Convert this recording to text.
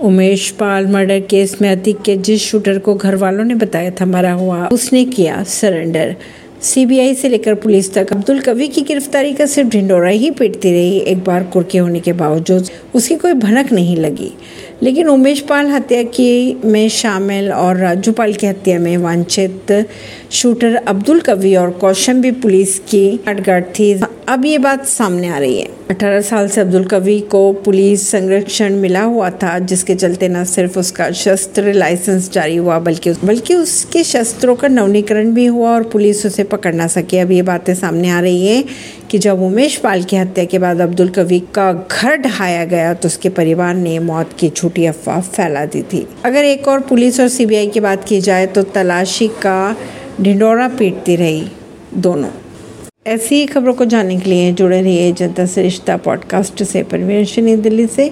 Umesh Pal murder case में अतीक के जिस शूटर को घर वालों ने बताया था मरा हुआ, उसने किया सरेंडर। सीबीआई से लेकर पुलिस तक अब्दुल कवि की गिरफ्तारी का सिर्फ़ ढिंडोरा ही पीटती रही, एक बार कुर्के होने के बावजूद। उसकी कोई भनक नहीं लगी। लेकिन उमेश पाल हत्या की में शामिल और राजू पाल की हत्या में वांछित शूटर अब्दुल कवि और कौशंबी पुलिस की हटगाट थी। अब ये बात सामने आ रही है। 18 साल से अब्दुल कवि को पुलिस संरक्षण मिला हुआ था, जिसके चलते न सिर्फ़ उसका शस्त्र लाइसेंस जारी हुआ, बल्कि बल्कि उसके शस्त्रों का नवीनीकरण भी हुआ और पुलिस उसे पकड़ ना सके। अब ये बातें सामने आ रही है कि जब उमेश पाल की हत्या के बाद अब्दुल कवि का घर ढहाया गया तो उसके परिवार ने मौत की झूठी अफवाह फैला दी थी। अगर एक और पुलिस और सीबीआई की बात की जाए तो तलाशी का ढिंडोरा पीटती रही दोनों। ऐसी ही खबरों को जानने के लिए जुड़े रहिए जनता से रिश्ता पॉडकास्ट से। परवीन दिल्ली से।